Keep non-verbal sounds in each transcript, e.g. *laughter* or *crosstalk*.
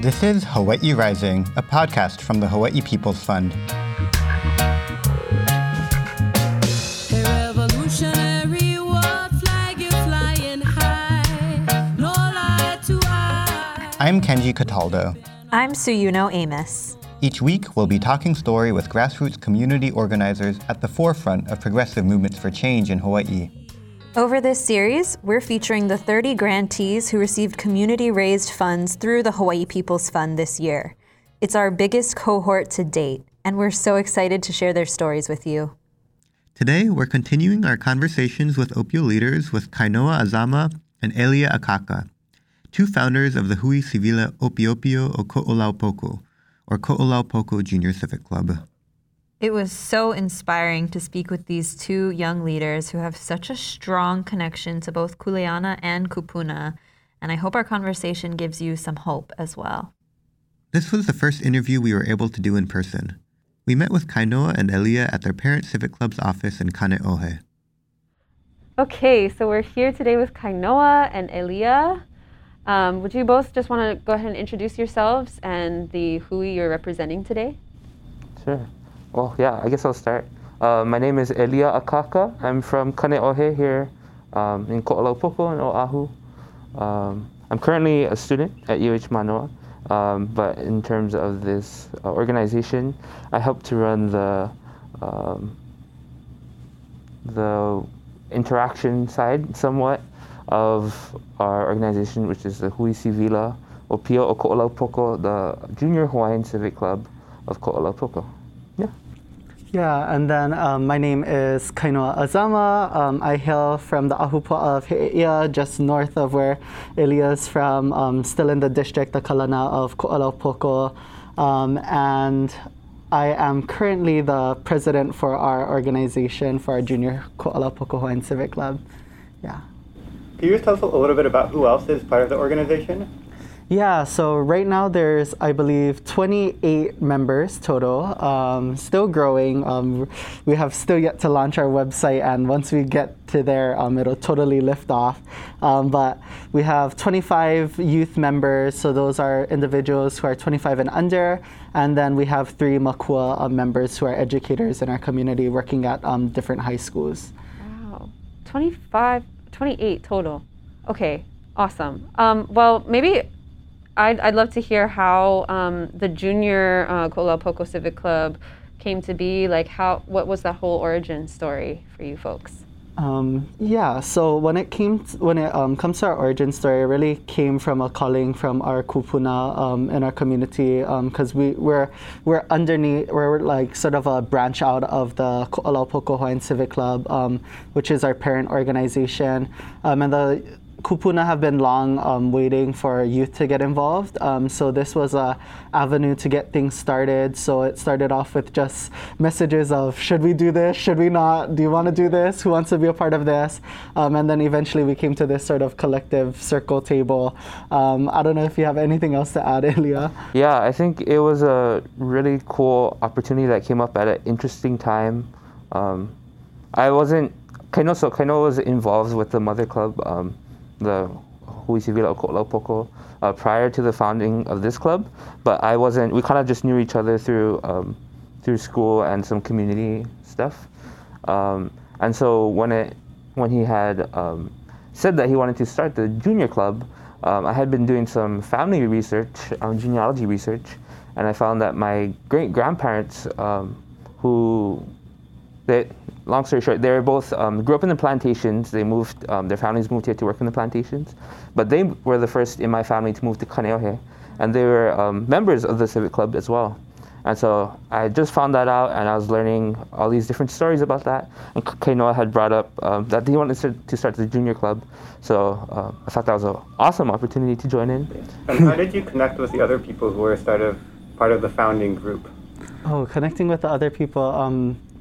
This is Hawaii Rising, a podcast from the Hawaii People's Fund. I'm Kenji Cataldo. I'm Suyuno Amos. Each week, we'll be talking story with grassroots community organizers at the forefront of progressive movements for change in Hawaii. Over this series, we're featuring the 30 grantees who received community raised funds through the Hawaii People's Fund this year. It's our biggest cohort to date, and we're so excited to share their stories with you. Today, we're continuing our conversations with Opio leaders with Kainoa Azama and Elia Akaka, two founders of the Hui Siwila Opiopio o Ko'olaupoko, or Ko'olaupoko Junior Civic Club. It was so inspiring to speak with these two young leaders who have such a strong connection to both Kuleana and Kupuna, and I hope our conversation gives you some hope as well. This was the first interview we were able to do in person. We met with Kainoa and Elia at their parent civic club's office in Kaneohe. Okay, so we're here today with Kainoa and Elia. Um, would you both just want to go ahead and introduce yourselves and the hui you're representing today? Sure. Well, yeah, I guess I'll start. Uh, my name is Elia Akaka. I'm from Kaneohe here um, in Ko'olaupoko in Oahu. Um, I'm currently a student at UH Manoa, um, but in terms of this uh, organization, I help to run the um, the interaction side somewhat of our organization, which is the Hui Siwila o Pio o Ko'olaupoko, the Junior Hawaiian Civic Club of Ko'olaupoko. Yeah. And then um, my name is Kainoa Azama. Um, I hail from the Ahupua'a of He'eia, just north of where Elia's is from, um, still in the district, the Kalana of Ko'olaupoko. Um, and I am currently the president for our organization for our junior Ko'olaupoko Hawaiian Civic Club. Yeah. Can you just tell us a little bit about who else is part of the organization? Yeah, so right now there's, I believe, 28 members total, um, still growing. Um, we have still yet to launch our website, and once we get to there, um, it'll totally lift off. Um, but we have 25 youth members, so those are individuals who are 25 and under, and then we have three Makua uh, members who are educators in our community working at um, different high schools. Wow, 25 28 total. Okay, awesome. Well, maybe I'd, I'd love to hear how um, the junior uh, Ko'olaupoko Civic Club came to be. Like, how what was that whole origin story for you folks? Um, yeah, so when it came when it um, comes to our origin story, it really came from a calling from our kupuna um, in our community because um, we we're we're underneath we're like sort of a branch out of the Ko'olaupoko Hawaiian Civic Club, um, which is our parent organization, um, and the Kupuna have been long um, waiting for youth to get involved. Um, so this was a avenue to get things started. So it started off with just messages of should we do this? Should we not? Do you want to do this? Who wants to be a part of this? Um, and then eventually we came to this sort of collective circle table. Um, I don't know if you have anything else to add, *laughs* Elia. Yeah, I think it was a really cool opportunity that came up at an interesting time. Um, I wasn't Kaino, so Kaino was involved with the Mother Club um, the Hui Siwila Ko'olaupoko uh, prior to the founding of this club, but I wasn't. We kind of just knew each other through um, through school and some community stuff. Um, and so when it when he had um, said that he wanted to start the junior club, um, I had been doing some family research, um, genealogy research, and I found that my great grandparents, um, who they long story short, they were both um, grew up in the plantations. They moved, um, their families moved here to work in the plantations, but they were the first in my family to move to Kaneohe, and they were um, members of the civic club as well. And so I just found that out, and I was learning all these different stories about that. And Kainoa had brought up um, that he wanted to start the junior club, so uh, I thought that was an awesome opportunity to join in. And how did you connect with the other people who were sort of part of the founding group? Oh, connecting with the other people.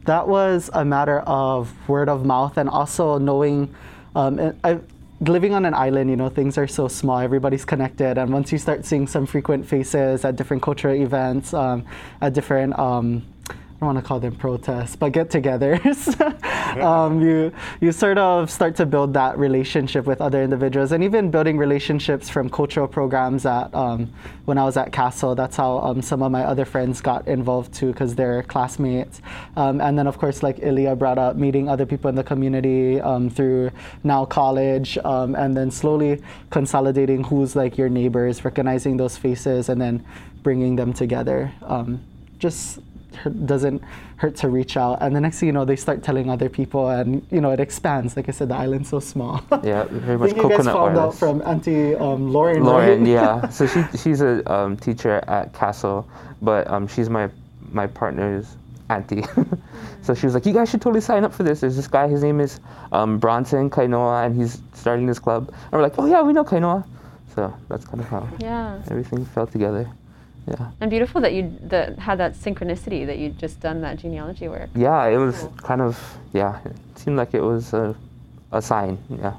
That was a matter of word of mouth and also knowing. Um, I, living on an island, you know, things are so small, everybody's connected. And once you start seeing some frequent faces at different cultural events, um, at different um, I don't want to call them protests, but get-togethers. *laughs* um, you you sort of start to build that relationship with other individuals, and even building relationships from cultural programs. At um, when I was at Castle, that's how um, some of my other friends got involved too, because they're classmates. Um, and then of course, like Elia brought up, meeting other people in the community um, through now college, um, and then slowly consolidating who's like your neighbors, recognizing those faces, and then bringing them together. just doesn't hurt to reach out. And the next thing you know, they start telling other people, and you know, it expands. Like I said, the island's so small. *laughs* Yeah, very much I think you guys found out from Auntie um, Lauren. Lauren, right? *laughs* yeah. So she she's a um, teacher at Castle, but um, she's my my partner's auntie. *laughs* so she was like, "You guys should totally sign up for this." There's this guy. His name is um, Bronson Kainoa, and he's starting this club. And we're like, "Oh yeah, we know Kainoa." So that's kind of how yeah. everything fell together. Yeah. And beautiful that you that had that synchronicity that you'd just done that genealogy work. Yeah, it was kind of yeah. It seemed like it was a, a sign. Yeah.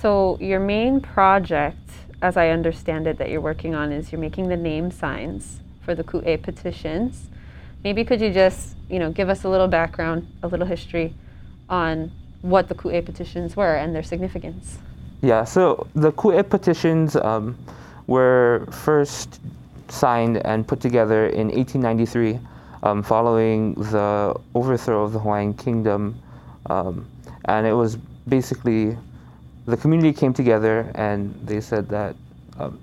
So your main project, as I understand it, that you're working on is you're making the name signs for the Ku'e petitions. Maybe could you just you know give us a little background, a little history on what the Ku'e petitions were and their significance? Yeah. So the Ku'e petitions um, were first signed and put together in 1893 um, following the overthrow of the Hawaiian Kingdom. Um, and it was basically the community came together and they said that um,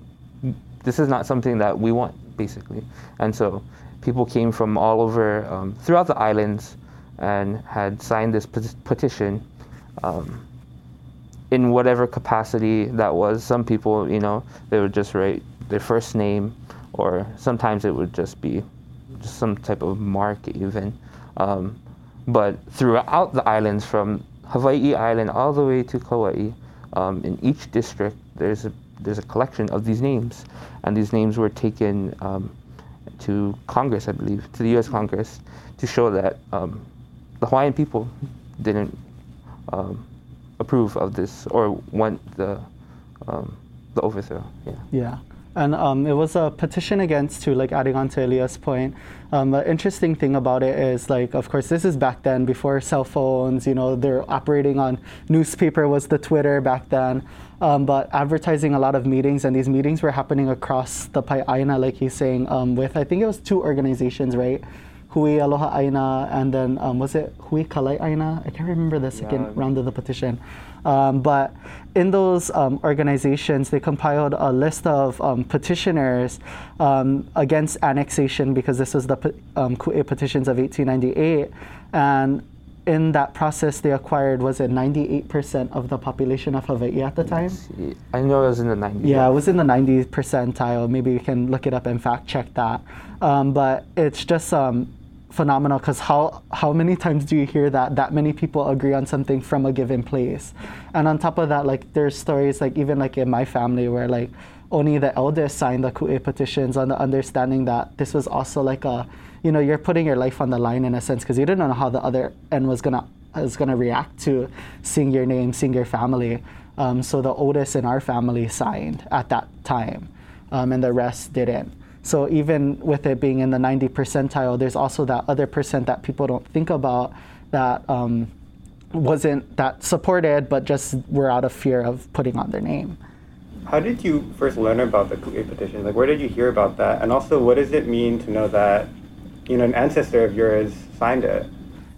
this is not something that we want, basically. And so people came from all over um, throughout the islands and had signed this petition um, in whatever capacity that was. Some people, you know, they would just write their first name or sometimes it would just be just some type of mark even. Um, but throughout the islands, from Hawaii Island all the way to Kauai, um, in each district, there's a there's a collection of these names, and these names were taken um, to Congress, I believe, to the U.S. Congress, to show that um, the Hawaiian people didn't um, approve of this or want the um, the overthrow. Yeah. Yeah. And um, it was a petition against, to like adding on to Elia's point. Um, the interesting thing about it is, like, of course, this is back then before cell phones. You know, they're operating on newspaper was the Twitter back then, um, but advertising a lot of meetings, and these meetings were happening across the Pae'aina, like he's saying, um, with I think it was two organizations, right? Hui Aloha Aina, and then um, was it Hui Kalai Aina? I can't remember the second yeah. round of the petition. Um, but in those um, organizations, they compiled a list of um, petitioners um, against annexation because this was the um, Ku'e petitions of 1898. And in that process, they acquired, was it 98% of the population of Hawaii at the time? I know it was in the 90s. Yeah, it was in the 90 percentile. Maybe you can look it up and fact check that. Um, but it's just um, phenomenal because how how many times do you hear that that many people agree on something from a given place? And on top of that like there's stories like even like in my family where like only the eldest signed the ku'e petitions on the understanding that this was also like a you know you're putting your life on the line in a sense because you didn't know how the other end was gonna is gonna react to seeing your name seeing your family. Um, so the oldest in our family signed at that time. Um, and the rest didn't so even with it being in the 90 percentile, there's also that other percent that people don't think about that um, wasn't that supported, but just were out of fear of putting on their name. How did you first learn about the Ku'e petition? Like, where did you hear about that? And also, what does it mean to know that, you know, an ancestor of yours signed it?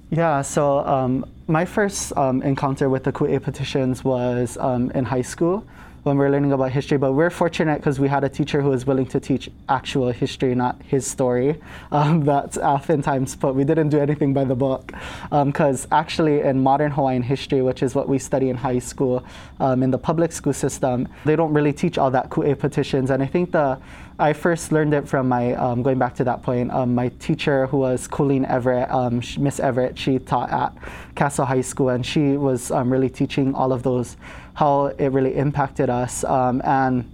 Yeah, so um, my first um, encounter with the Ku'e petitions was um, in high school when we are learning about history. But we're fortunate because we had a teacher who was willing to teach actual history, not his story. Um, *laughs* that's oftentimes, but we didn't do anything by the book. Because um, actually, in modern Hawaiian history, which is what we study in high school, um, in the public school system, they don't really teach all that ku'e petitions. And I think the I first learned it from my, um, going back to that point, um, my teacher who was Colleen Everett, um, Miss Everett, she taught at Castle High School and she was really teaching all of those how it really impacted us. Um, and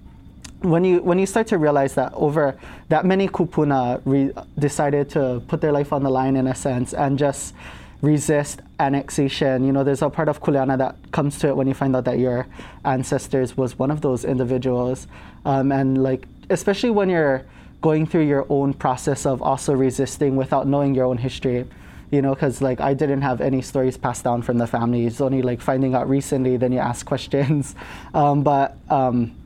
when you when you start to realize that over that many kupuna re- decided to put their life on the line in a sense and just resist annexation. You know, there's a part of Kuleana that comes to it when you find out that your ancestors was one of those individuals, um, and like especially when you're going through your own process of also resisting without knowing your own history you know because like i didn't have any stories passed down from the family. It's only like finding out recently then you ask *laughs* questions. Um, but um,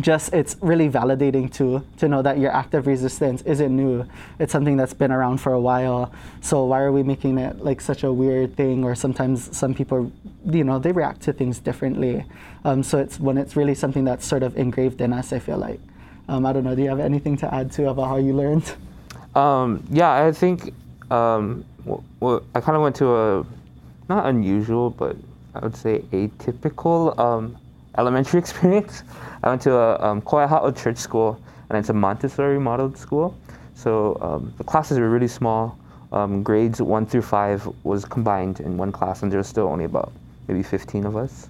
just it's really validating to to know that your act of resistance isn't new. It's something that's been around for a while. So why are we making it like such a weird thing or sometimes some people you know they react to things differently? Um, so it's when it's really something that's sort of engraved in us i feel like. Um, i don't know. Do you have anything to add to about how you learned? Um, yeah i think um, well, well, i kind of went to a not unusual but i would say atypical um, elementary *laughs* experience. I went to a um, church school, and it's a Montessori modeled school. So um, the classes were really small. Um, grades one through five was combined in one class, and there was still only about maybe 15 of us.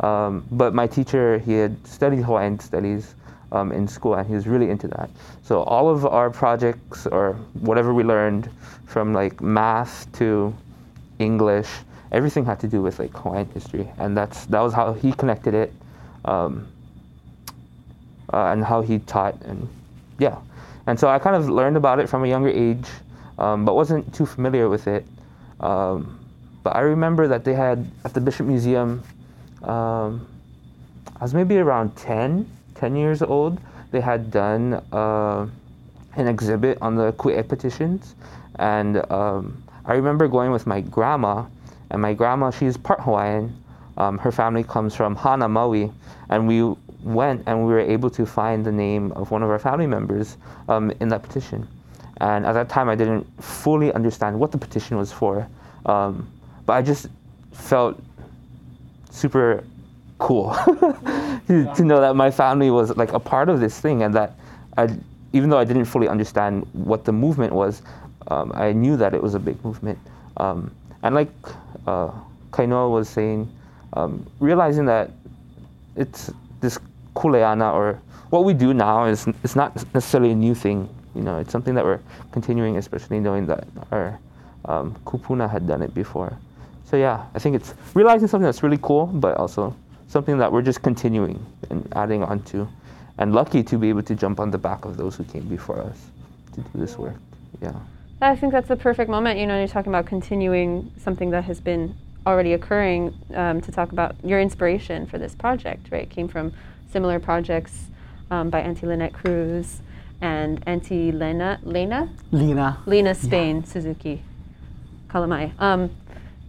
Um, but my teacher, he had studied Hawaiian studies um, in school, and he was really into that. So all of our projects, or whatever we learned, from like math to English, everything had to do with like Hawaiian history, and that's that was how he connected it um, uh, and how he taught and yeah. And so i kind of learned about it from a younger age um, but wasn't too familiar with it. Um, but i remember that they had at the bishop museum um, i was maybe around 10 10 years old they had done uh, an exhibit on the ku'e petitions. And um, i remember going with my grandma and my grandma she's part hawaiian. Um, her family comes from Hana, Maui, and we went and we were able to find the name of one of our family members um, in that petition. And at that time, I didn't fully understand what the petition was for, um, but I just felt super cool *laughs* to, to, know that my family was like a part of this thing, and that I, even though I didn't fully understand what the movement was, um, I knew that it was a big movement. Um, and like uh, Kainoa was saying, um, realizing that it's this kuleana or what we do now is it's not necessarily a new thing. You know, it's something that we're continuing, especially knowing that our um, kupuna had done it before. So yeah, I think it's realizing something that's really cool, but also something that we're just continuing and adding on to, and lucky to be able to jump on the back of those who came before us to do this work. Yeah. I think that's the perfect moment. You know, you're talking about continuing something that has been already occurring um, to talk about your inspiration for this project, right? Came from similar projects um, by Auntie Lynette Cruz and Auntie Lena, Lena? Lena. Lena Spain, yeah. Suzuki, Kalamai. Um,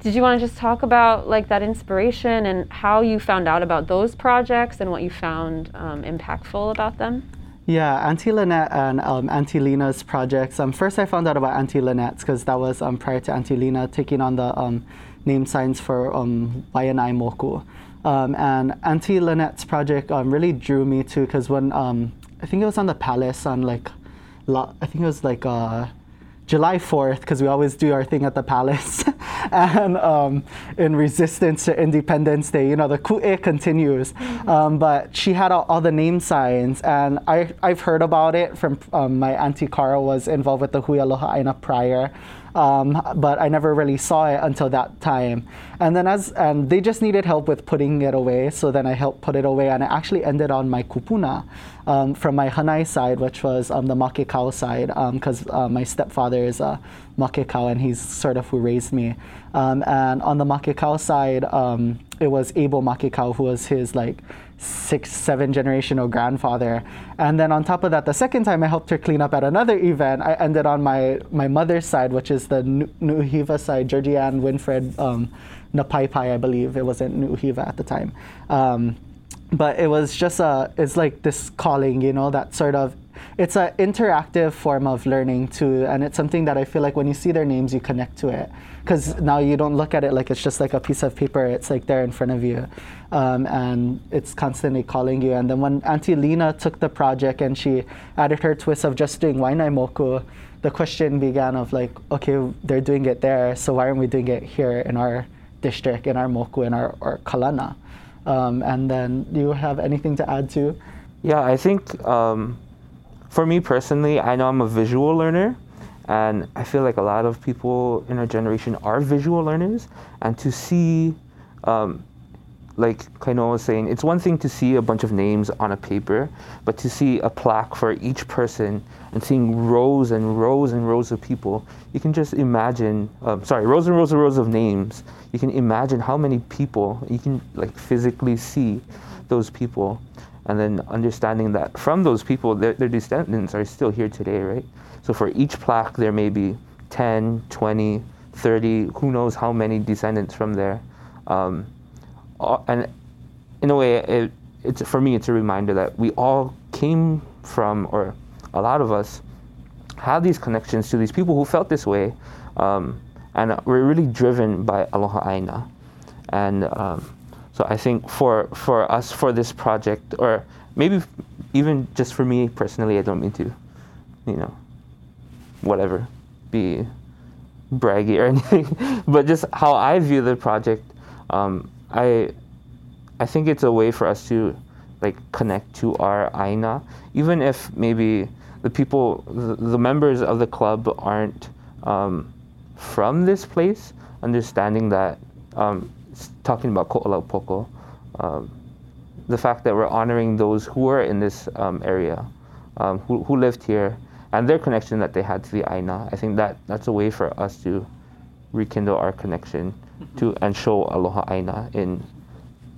did you want to just talk about like that inspiration and how you found out about those projects and what you found um, impactful about them? Yeah, Auntie Lynette and um, Auntie Lena's projects. Um, first, I found out about Auntie Lynette's because that was um, prior to Auntie Lena taking on the um, name signs for um, Waianae Moku. Um, and Auntie Lynette's project um, really drew me to because when I think it was on the palace on like, I think it was like uh, July 4th because we always do our thing at the palace. *laughs* *laughs* and um, in resistance to Independence Day, you know, the ku'e continues. Mm-hmm. Um, but she had all, all, the name signs, and I, I've heard about it from um, my auntie Carl was involved with the Hui Aloha Aina prior um, but I never really saw it until that time. And then as and they just needed help with putting it away, so then I helped put it away, and it actually ended on my kupuna um, from my Hanai side, which was um, the Makekau side, because um, uh, my stepfather is a Makekau, and he's sort of who raised me. Um, and on the Makekau side, um, it was Abel Makekau, who was his like six, seven generational grandfather. And then on top of that, the second time I helped her clean up at another event, I ended on my, my mother's side, which is the Nu'uhiva side, Georgianne Winfred um, Napaipai, I believe. It wasn't Nu'uhiva at the time. Um, but it was just a, it's like this calling, you know, that sort of it's an interactive form of learning too, and it's something that I feel like when you see their names, you connect to it because now you don't look at it like it's just like a piece of paper. It's like there in front of you, um, and it's constantly calling you. And then when Auntie Lena took the project and she added her twist of just doing Waianae Moku, the question began of like, okay, they're doing it there, so why aren't we doing it here in our district, in our Moku, in our, our Kalana? Um, and then, do you have anything to add to? Yeah, I think um, for me personally, I know I'm a visual learner, and I feel like a lot of people in our generation are visual learners, and to see um, like Kaino was saying, it's one thing to see a bunch of names on a paper, but to see a plaque for each person and seeing rows and rows and rows of people, you can just imagine, um, sorry, rows and rows and rows of names. You can imagine how many people you can like physically see those people. And then understanding that from those people, their, their descendants are still here today, right? So for each plaque, there may be 10, 20, 30, who knows how many descendants from there. Um, and in a way, it, it's for me, it's a reminder that we all came from, or a lot of us have these connections to these people who felt this way, um, and we're really driven by Aloha Aina. And um, so I think for for us for this project, or maybe even just for me personally, I don't mean to, you know, whatever, be braggy or *laughs* anything, but just how I view the project. Um, I I think it's a way for us to like connect to our aina, even if maybe the people, the, the members of the club aren't um, from this place. Understanding that, um, talking about Ko'olaupoko, um, the fact that we're honoring those who were in this um, area, um, who, who lived here, and their connection that they had to the aina. I think that that's a way for us to rekindle our connection to and show aloha aina in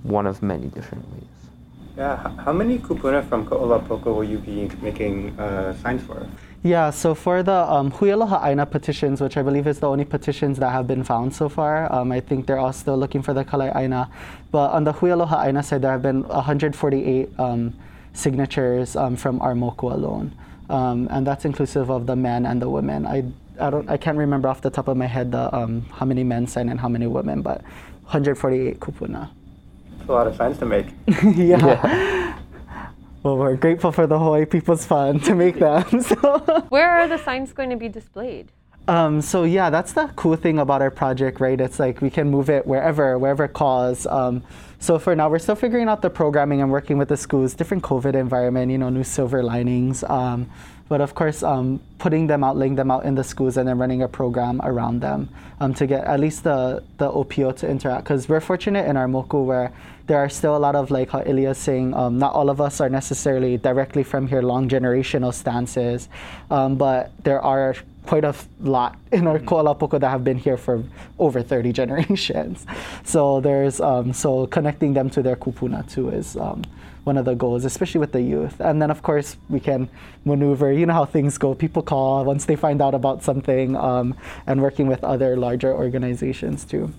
one of many different ways. Yeah, how many kupuna from Ko'olaupoko will you be making uh, signs for? Yeah, so for the um, Hui Aloha Aina petitions, which I believe is the only petitions that have been found so far, um, I think they're all still looking for the Kalai Aina. But on the Hui Aloha Aina side, there have been 148 um, signatures um, from our moku alone. Um, and that's inclusive of the men and the women. I, I, don't, I can't remember off the top of my head the, um, how many men signed and how many women, but 148 kupuna a lot of signs to make. *laughs* yeah. yeah. Well, we're grateful for the Hawaii People's Fund to make them. *laughs* So. Where are the signs going to be displayed? Um, so yeah, that's the cool thing about our project, right? It's like we can move it wherever, wherever calls. Um, so for now, we're still figuring out the programming and working with the schools, different COVID environment, you know, new silver linings. Um, but of course, um, putting them out, laying them out in the schools, and then running a program around them um, to get at least the the Opio to interact. Because we're fortunate in our moku where there are still a lot of like how Elia's saying, um, not all of us are necessarily directly from here, long generational stances, um, but there are quite a lot in our Ko'olaupoko that have been here for over 30 *laughs* generations. So there's um, so connecting them to their kupuna too is um, one of the goals, especially with the youth. And then of course we can maneuver. You know how things go. People call once they find out about something, um, and working with other larger organizations too.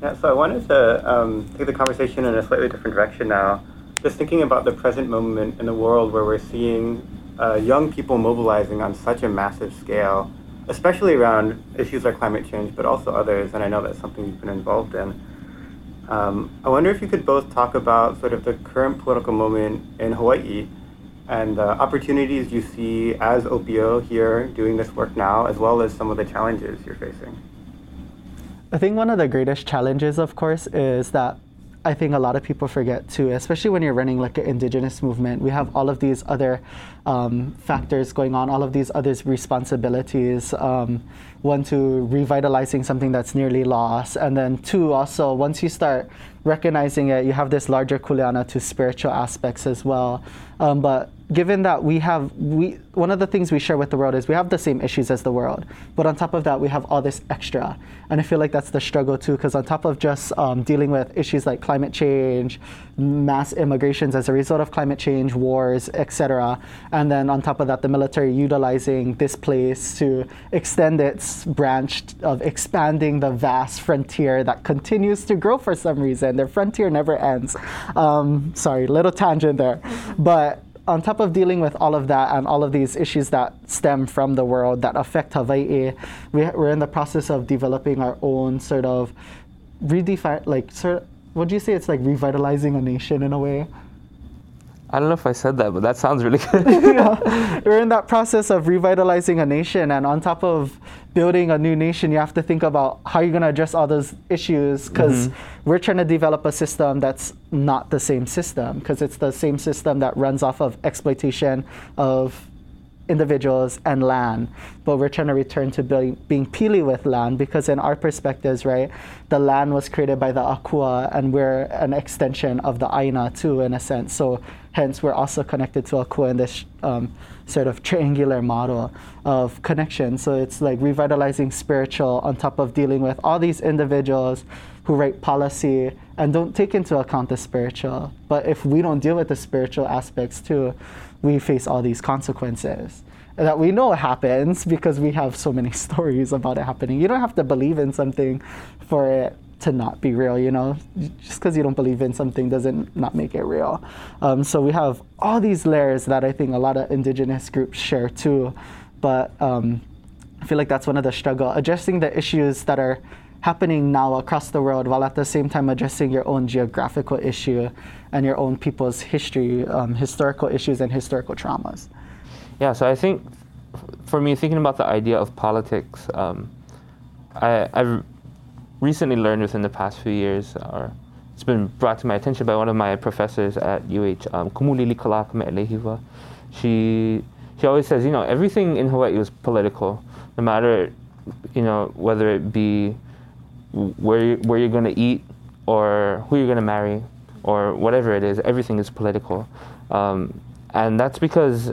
Yeah, so I wanted to um, take the conversation in a slightly different direction now. Just thinking about the present moment in the world where we're seeing uh, young people mobilizing on such a massive scale, especially around issues like climate change, but also others, and I know that's something you've been involved in. Um, I wonder if you could both talk about sort of the current political moment in Hawaii and the opportunities you see as Opio here doing this work now, as well as some of the challenges you're facing. I think one of the greatest challenges, of course, is that I think a lot of people forget too, especially when you're running like an indigenous movement. We have all of these other um, factors going on, all of these other responsibilities. Um, one, to revitalizing something that's nearly lost, and then two, also once you start recognizing it, you have this larger kuleana to spiritual aspects as well. Um, but given that we have we one of the things we share with the world is we have the same issues as the world but on top of that we have all this extra. And i feel like that's the struggle too because on top of just um, dealing with issues like climate change mass immigrations as a result of climate change wars etc and then on top of that the military utilizing this place to extend its branch of expanding the vast frontier that continues to grow for some reason. Their frontier never ends. Um, sorry little tangent there. But on top of dealing with all of that and all of these issues that stem from the world that affect Hawaii, we, we're in the process of developing our own sort of redefine, like, sort. What do you say? It's like revitalizing a nation in a way. I don't know if I said that, but that sounds really good. *laughs* yeah. We're in that process of revitalizing a nation, and on top of building a new nation, you have to think about how you're going to address all those issues because mm-hmm. we're trying to develop a system that's not the same system because it's the same system that runs off of exploitation of individuals and land, but we're trying to return to being, being pili with land because in our perspectives, right, the land was created by the Akua and we're an extension of the Aina too, in a sense. So hence we're also connected to Akua in this um, sort of triangular model of connection. So it's like revitalizing spiritual on top of dealing with all these individuals who write policy and don't take into account the spiritual. But if we don't deal with the spiritual aspects too, we face all these consequences that we know happens because we have so many *laughs* stories about it happening. You don't have to believe in something for it to not be real, you know? Just because you don't believe in something doesn't not make it real. Um, so we have all these layers that I think a lot of indigenous groups share too. But um, I feel like that's one of the struggle, addressing the issues that are happening now across the world while at the same time addressing your own geographical issue and your own people's history, um, historical issues and historical traumas. Yeah, so I think for me, thinking about the idea of politics, um, I, I've recently learned within the past few years, or it's been brought to my attention by one of my professors at UH, um, Kumu Lilikala Kame'eleihiwa. She, she always says, you know, everything in Hawaii is political, no matter, you know, whether it be where, where you're going to eat or who you're going to marry or whatever it is, everything is political. Um, and that's because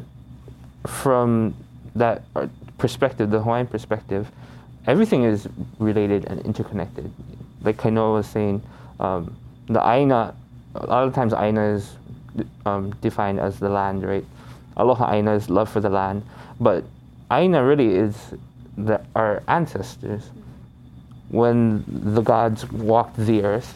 from that perspective, the Hawaiian perspective, everything is related and interconnected. Like Kainoa was saying, um, the Aina, a lot of times Aina is um, defined as the land, right? Aloha Aina is love for the land, but Aina really is the, our ancestors. When the gods walked the earth,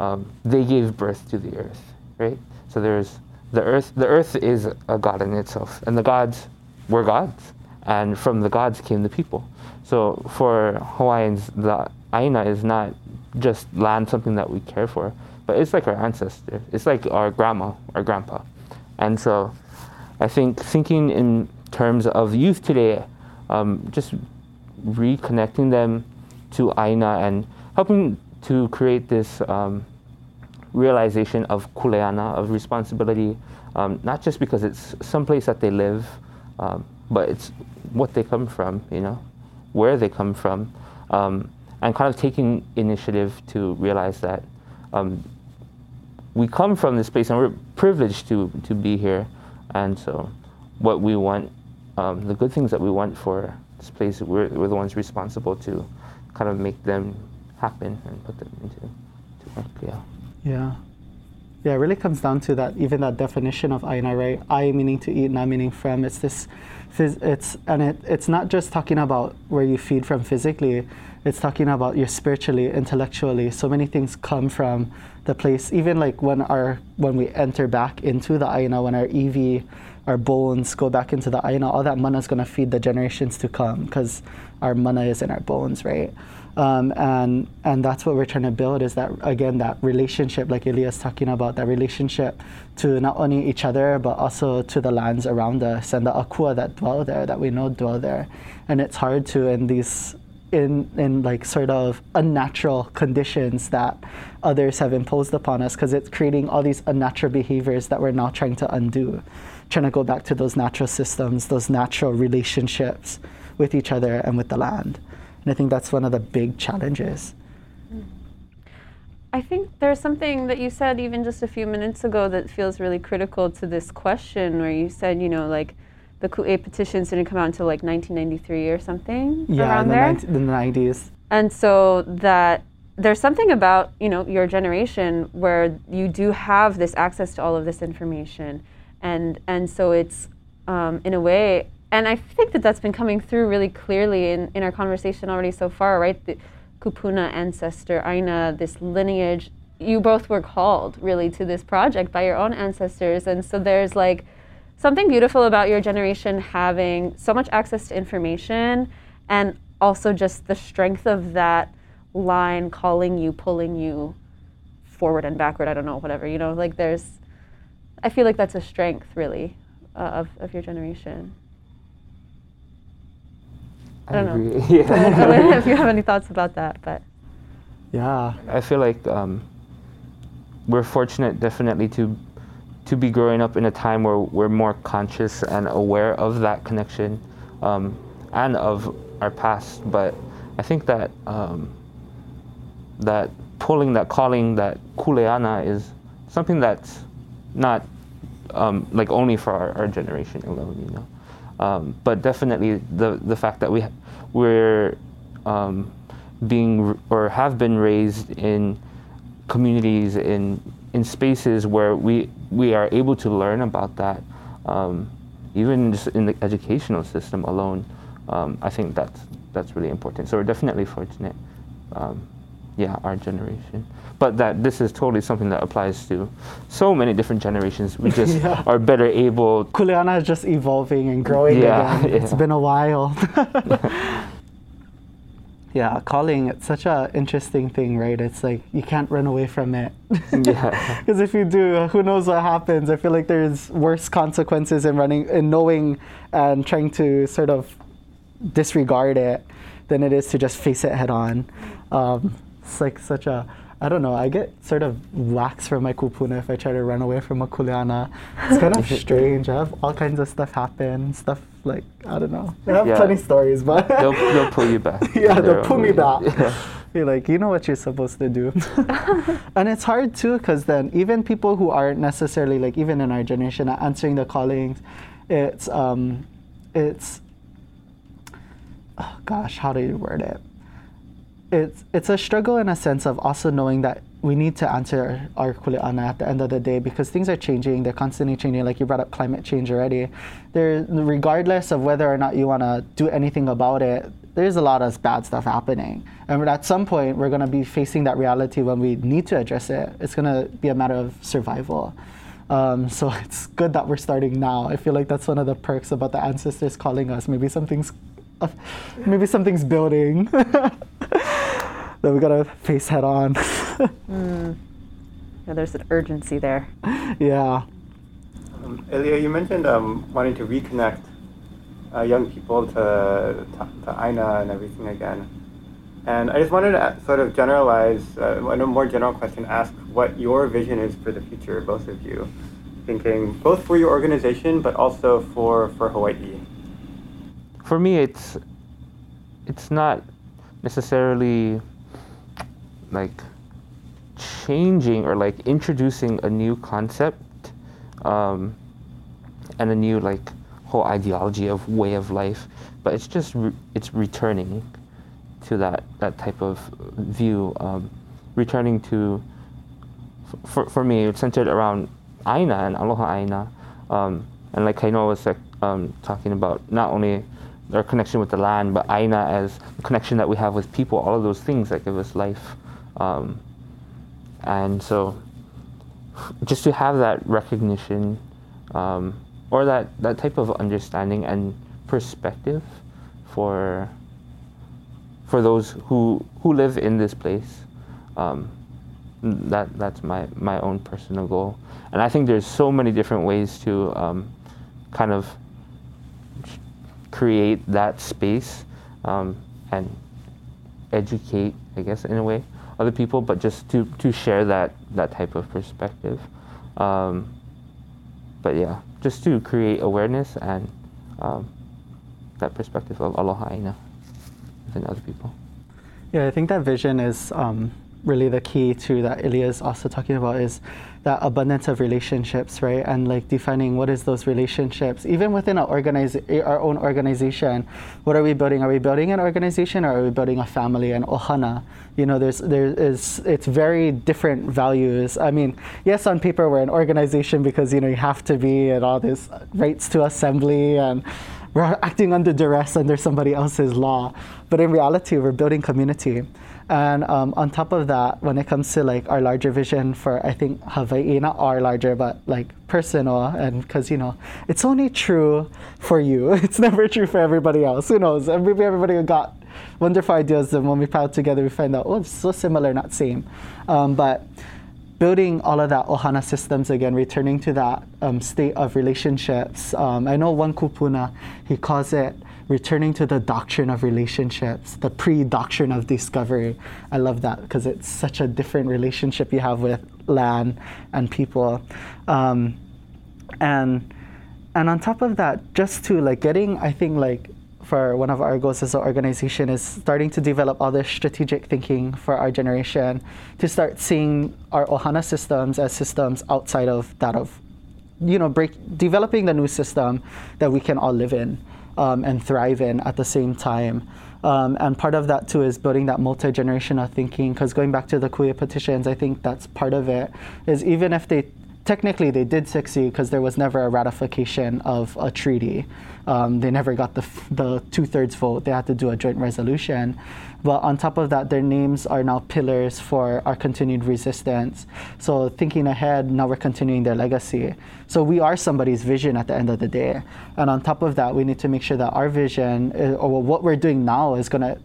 um, they gave birth to the earth, right? So there's the earth. The earth is a god in itself, and the gods were gods, and from the gods came the people. So for Hawaiians, the Aina is not just land, something that we care for, but it's like our ancestor. It's like our grandma, our grandpa, and so I think thinking in terms of youth today, um, just reconnecting them to Aina and helping to create this um, realization of kuleana, of responsibility, um, not just because it's someplace that they live, um, but it's what they come from, you know, where they come from, um, and kind of taking initiative to realize that um, we come from this place and we're privileged to, to be here. And so, what we want, um, the good things that we want for this place, we're, we're the ones responsible to kind of make them happen and put them into, to work. Yeah. Yeah. Yeah, it really comes down to that, even that definition of aina, right? I meaning to eat, na meaning from. It's this, it's, and it, it's not just talking about where you feed from physically, it's talking about your spiritually, intellectually. So many things come from the place, even like when our, when we enter back into the aina, when our iwi, our bones go back into the aina, all that mana is going to feed the generations to come because our mana is in our bones, right? Um, and and that's what we're trying to build is that again that relationship like Elia's talking about that relationship to not only each other but also to the lands around us and the akua that dwell there that we know dwell there. And it's hard to in these in in like sort of unnatural conditions that others have imposed upon us because it's creating all these unnatural behaviors that we're now trying to undo. Trying to go back to those natural systems those natural relationships with each other and with the land and I think that's one of the big challenges. I think there's something that you said even just a few minutes ago that feels really critical to this question, where you said, you know, like the Ku'e petitions didn't come out until like 1993 or something yeah, around in the, there. 90, in the 90s. And so that there's something about you know your generation where you do have this access to all of this information, and and so it's um, in a way and I think that that's been coming through really clearly in, in our conversation already so far, right? The Kupuna ancestor, Aina, this lineage. You both were called really to this project by your own ancestors. And so there's like something beautiful about your generation having so much access to information and also just the strength of that line calling you, pulling you forward and backward. I don't know, whatever. You know, like there's, I feel like that's a strength really uh, of, of your generation. I don't agree. know. *laughs* Yeah. I if you have any thoughts about that, but Yeah. I feel like um, we're fortunate, definitely, to to be growing up in a time where we're more conscious and aware of that connection um, and of our past. But I think that um, that pulling, that calling, that kuleana is something that's not um, like only for our, our, generation alone, you know. Um, but definitely the the fact that we we're um, being or have been raised in communities in in spaces where we we are able to learn about that, um, even just in the educational system alone. Um, I think that's that's really important. So we're definitely fortunate. Yeah, our generation. But that this is totally something that applies to so many different generations. We just *laughs* yeah. are better able. Kuleana is just evolving and growing yeah, again. Yeah. *laughs* It's been a while. *laughs* yeah, calling it's such an interesting thing, right? It's like you can't run away from it. yeah. Because if you do, who knows what happens? I feel like there's worse consequences in running, in knowing, and trying to sort of disregard it than it is to just face it head on. Um, it's like such a I don't know. I get sort of wax from my kupuna if I try to run away from a kuleana. It's kind of *laughs* strange. I have all kinds of stuff happen. Stuff like I don't know. I have yeah. plenty stories, but they'll, they'll pull you *laughs* back. yeah, they'll pull me back. *laughs* Yeah. You're like, you know what you're supposed to do. and it's hard too, because then even people who aren't necessarily like even in our generation answering the callings, it's um, it's oh gosh, how do you word it? It's it's a struggle in a sense of also knowing that we need to answer our kuleana at the end of the day because things are changing. They're constantly changing. Like you brought up climate change already. There, regardless of whether or not you want to do anything about it, there's a lot of bad stuff happening. And at some point, we're going to be facing that reality when we need to address it. It's going to be a matter of survival. Um, so *laughs* it's good that we're starting now. I feel like that's one of the perks about the ancestors calling us. Maybe something's, uh, *laughs* maybe something's building. *laughs* that we gotta face head on. *laughs* mm. Yeah, there's an urgency there. Yeah. Um, Elia, you mentioned um, wanting to reconnect uh, young people to, to, to Aina and everything again. And I just wanted to sort of generalize, uh, in a more general question, ask what your vision is for the future, both of you. Thinking both for your organization, but also for, for Hawaii. For me, it's it's not necessarily like changing or like introducing a new concept um, and a new like whole ideology of way of life, but it's just re- it's returning to that that type of view, um, returning to for for me it's centered around Aina and Aloha Aina, um, and like Kainoa was like, um, talking about not only our connection with the land, but Aina as the connection that we have with people, all of those things that give us life. Um, and so just to have that recognition um, or that, that type of understanding and perspective for for those who who live in this place um, that that's my my own personal goal. And I think there's so many different ways to um, kind of create that space um, and educate I guess in a way other people, but just to, to share that, that type of perspective. Um, but yeah, just to create awareness and um, that perspective of aloha aina within other people. Yeah, I think that vision is um, really the key to that Elia is also talking about is that abundance of relationships, right? And like defining what is those relationships, even within our organize our own organization. What are we building? Are we building an organization or are we building a family? And ohana, you know, there's there is it's very different values. I mean, yes, on paper we're an organization because you know you have to be and all this rights to assembly and we're acting under duress under somebody else's law. But in reality, we're building community. And um, on top of that, when it comes to like our larger vision for, I think Hawaii, not our larger, but like personal, and because you know, it's only true for you. *laughs* It's never true for everybody else. Who knows? Maybe everybody got wonderful ideas, and when we pile together, we find out, oh, it's so similar, not same. Um, but building all of that ohana systems again, returning to that um, state of relationships. Um, I know one kupuna, he calls it returning to the doctrine of relationships, the pre doctrine of discovery. I love that because it's such a different relationship you have with land and people. Um, and and on top of that, just to like getting, I think like for one of our goals as an organization is starting to develop all this strategic thinking for our generation to start seeing our ohana systems as systems outside of that of you know break developing the new system that we can all live in um, and thrive in at the same time um, and part of that too is building that multi-generational thinking because going back to the Ku'e petitions I think that's part of it is even if they technically they did succeed because there was never a ratification of a treaty. Um, they never got the, the two thirds vote. They had to do a joint resolution. But on top of that, their names are now pillars for our continued resistance. So thinking ahead, now we're continuing their legacy. So we are somebody's vision at the end of the day. And on top of that, we need to make sure that our vision, is, uh, or what we're doing now, is going to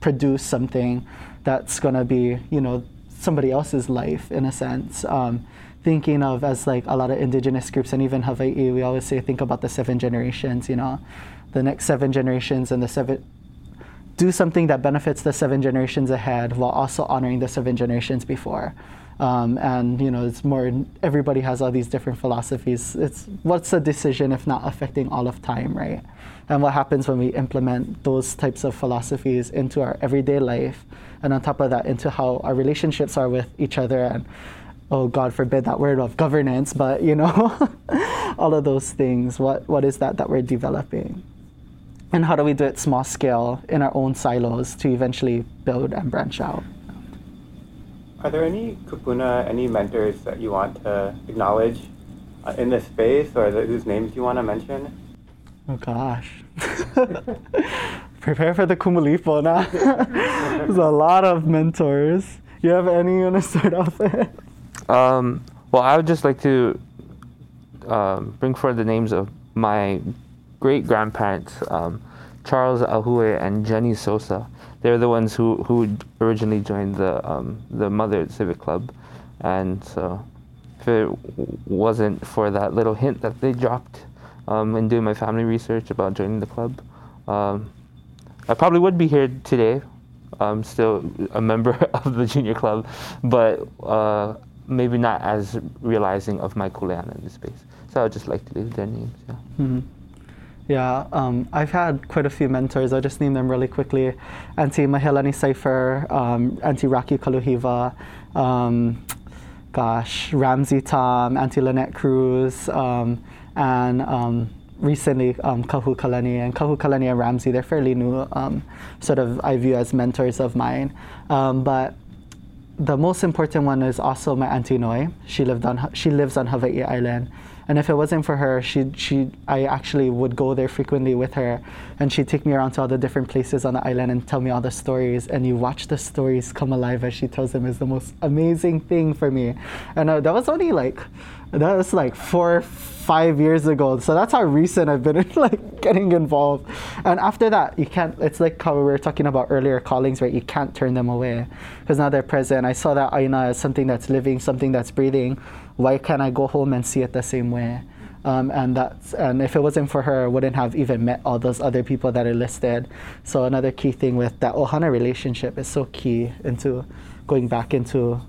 produce something that's going to be, you know, somebody else's life in a sense. Um, thinking of as like a lot of indigenous groups and even Hawaii, we always say think about the seven generations, you know, the next seven generations and the seven do something that benefits the seven generations ahead while also honoring the seven generations before. Um, and you know, it's more. Everybody has all these different philosophies. It's what's the decision if not affecting all of time, right? And what happens when we implement those types of philosophies into our everyday life, and on top of that, into how our relationships are with each other and oh god forbid that word of governance but you know *laughs* all of those things what what is that that we're developing and how do we do it small scale in our own silos to eventually build and branch out? Are there any kupuna any mentors that you want to acknowledge uh, in this space or the, whose names you want to mention? Oh gosh. *laughs* Prepare for the kumulipo now *laughs* there's a lot of mentors. You have any you want to start off with? Um, well, I would just like to um, bring forward the names of my great grandparents, um, Charles Ahue and Jenny Sosa. They're the ones who, who originally joined the um, the Mother Civic Club, and so if it wasn't for that little hint that they dropped um, in doing my family research about joining the club, um, I probably would be here today. I'm still a member *laughs* of the junior club, but uh, maybe not as realizing of my kuleana in this space. So I would just like to leave their names. Yeah. Mm-hmm. Yeah, um, I've had quite a few mentors. I'll just name them really quickly. Auntie Mahelani Seifer, um, Auntie Raki Kaluhiva, um, gosh, Ramsey Tom, Auntie Lynette Cruz, um, and um, recently um, Kahu Kalani. And Kahu Kalani and Ramsey, they're fairly new, um, sort of I view as mentors of mine. but the most important one is also my auntie Noi. She lived on she lives on Hawaii Island, and if it wasn't for her, she she I actually would go there frequently with her, and she'd take me around to all the different places on the island and tell me all the stories. And you watch the stories come alive as she tells them is the most amazing thing for me. And uh, that was only like that was like four five years ago. So that's how recent I've been *laughs* like getting involved. And after that, you can't. It's like how we were talking about earlier callings, right? You can't turn them away because now they're present. I saw that aina as something that's living, something that's breathing. Why can't I go home and see it the same way? Um, and that's and if it wasn't for her, I wouldn't have even met all those other people that are listed. So another key thing with that ohana relationship is so key into going back into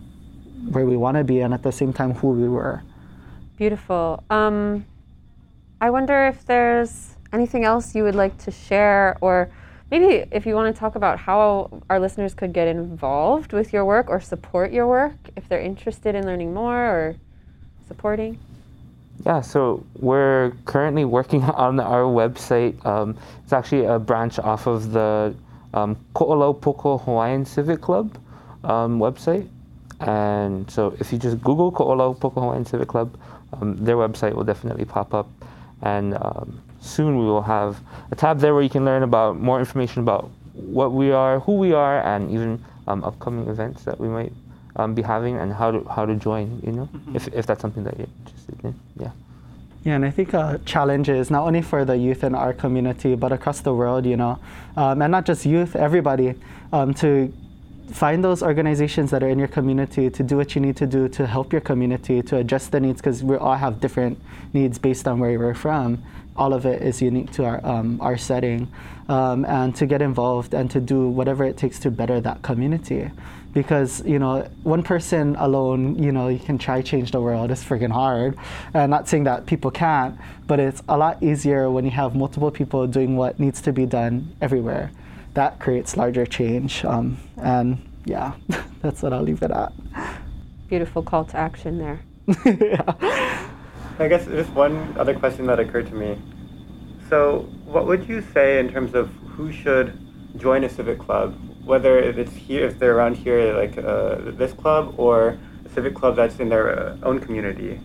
where we want to be and at the same time who we were. Beautiful. Um, I wonder if there's anything else you would like to share, or maybe if you want to talk about how our listeners could get involved with your work or support your work if they're interested in learning more or supporting. Yeah, so we're currently working *laughs* on our website. Um, it's actually a branch off of the um, Ko'olau Hawaiian Civic Club um, website. And so if you just Google Ko'olau Hawaiian Civic Club, um, their website will definitely pop up. And um, soon we will have a tab there where you can learn about more information about what we are, who we are, and even um, upcoming events that we might um, be having and how to how to join. You know, mm-hmm. if if that's something that you're interested in. Yeah. Yeah, and I think a challenge is not only for the youth in our community, but across the world, you know, um, and not just youth, everybody, um, to find those organizations that are in your community to do what you need to do to help your community to address the needs because we all have different needs based on where we're from. All of it is unique to our um, our setting um, and to get involved and to do whatever it takes to better that community. Because you know one person alone you know you can try change the world. It's freaking hard. And not saying that people can't but it's a lot easier when you have multiple people doing what needs to be done everywhere that creates larger change um, and yeah *laughs* that's what i'll leave it at Beautiful call to action there. *laughs* yeah. I guess just one other question that occurred to me. So, what would you say in terms of who should join a civic club, whether if it's here, if they're around here, like uh, this club, or a civic club that's in their uh, own community?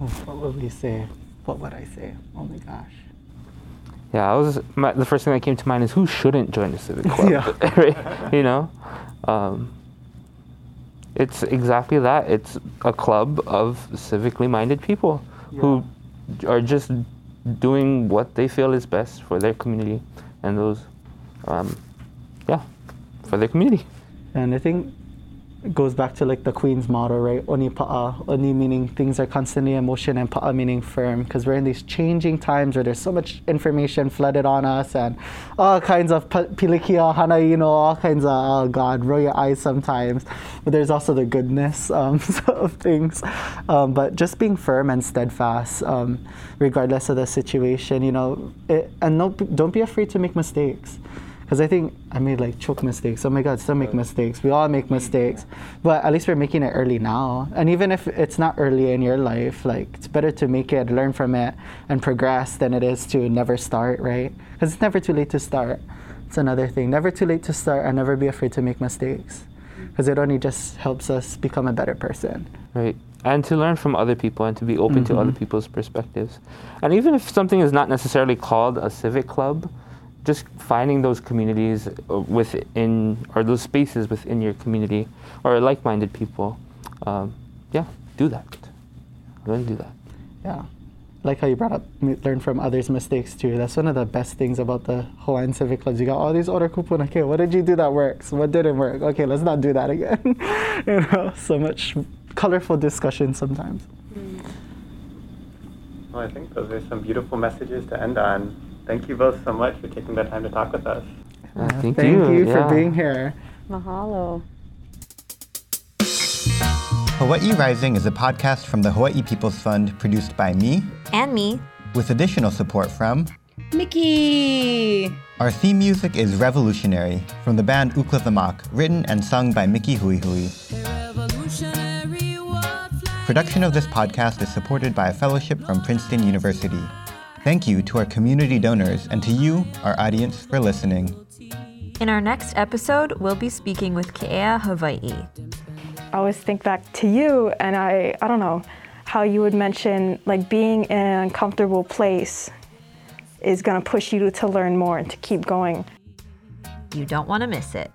Oh, what would we say what would i say oh my gosh Yeah, I was my, the first thing that came to mind is who shouldn't join a civic club. Yeah. *laughs* Right? you know, um, it's exactly that. It's a club of civically minded people who are just doing what they feel is best for their community and those, um, yeah, for their community. And I think goes back to like the Queen's motto, right? Oni pa'a, oni meaning things are constantly in motion, and pa'a meaning firm, because we're in these changing times where there's so much information flooded on us and all kinds of pilikia, know, all kinds of, oh God, roll your eyes sometimes. But there's also the goodness um, *laughs* of things. Um, but just being firm and steadfast, um, regardless of the situation, you know, it, and no, don't be afraid to make mistakes because I think I made like choke mistakes. Oh my God, still make mistakes. We all make mistakes, but at least we're making it early now. And even if it's not early in your life, like it's better to make it, learn from it, and progress than it is to never start, right? Because it's never too late to start. It's another thing. Never too late to start, and never be afraid to make mistakes, because it only just helps us become a better person. Right. And to learn from other people and to be open to other mm-hmm. people's perspectives. And even if something is not necessarily called a civic club, just finding those communities uh, within, or those spaces within your community, or like minded people, um, yeah, do that. Learn to do that. Yeah. Like how you brought up learn from others' mistakes too. That's one of the best things about the Hawaiian Civic Clubs. You got all these other kupuna. Okay, what did you do that works? What didn't work? Okay, let's not do that again. *laughs* you know, so much colorful discussion sometimes. Well, I think those are some beautiful messages to end on. Thank you both so much for taking the time to talk with us. Uh, thank, Thank you, you, yeah. for being here. Mahalo. Hawaii Rising is a podcast from the Hawaii People's Fund produced by me, And me. with additional support from Mickey! Our theme music is Revolutionary from the band Ooklah the Moc, written and sung by Mickey Hui Hui. Production of this podcast is supported by a fellowship from Princeton University. Thank you to our community donors and to you, our audience, for listening. In our next episode, we'll be speaking with Ke'ea Hawaii. I always think back to you, and I, I don't know, how you would mention like being in an uncomfortable place is gonna push you to learn more and to keep going. You don't want to miss it.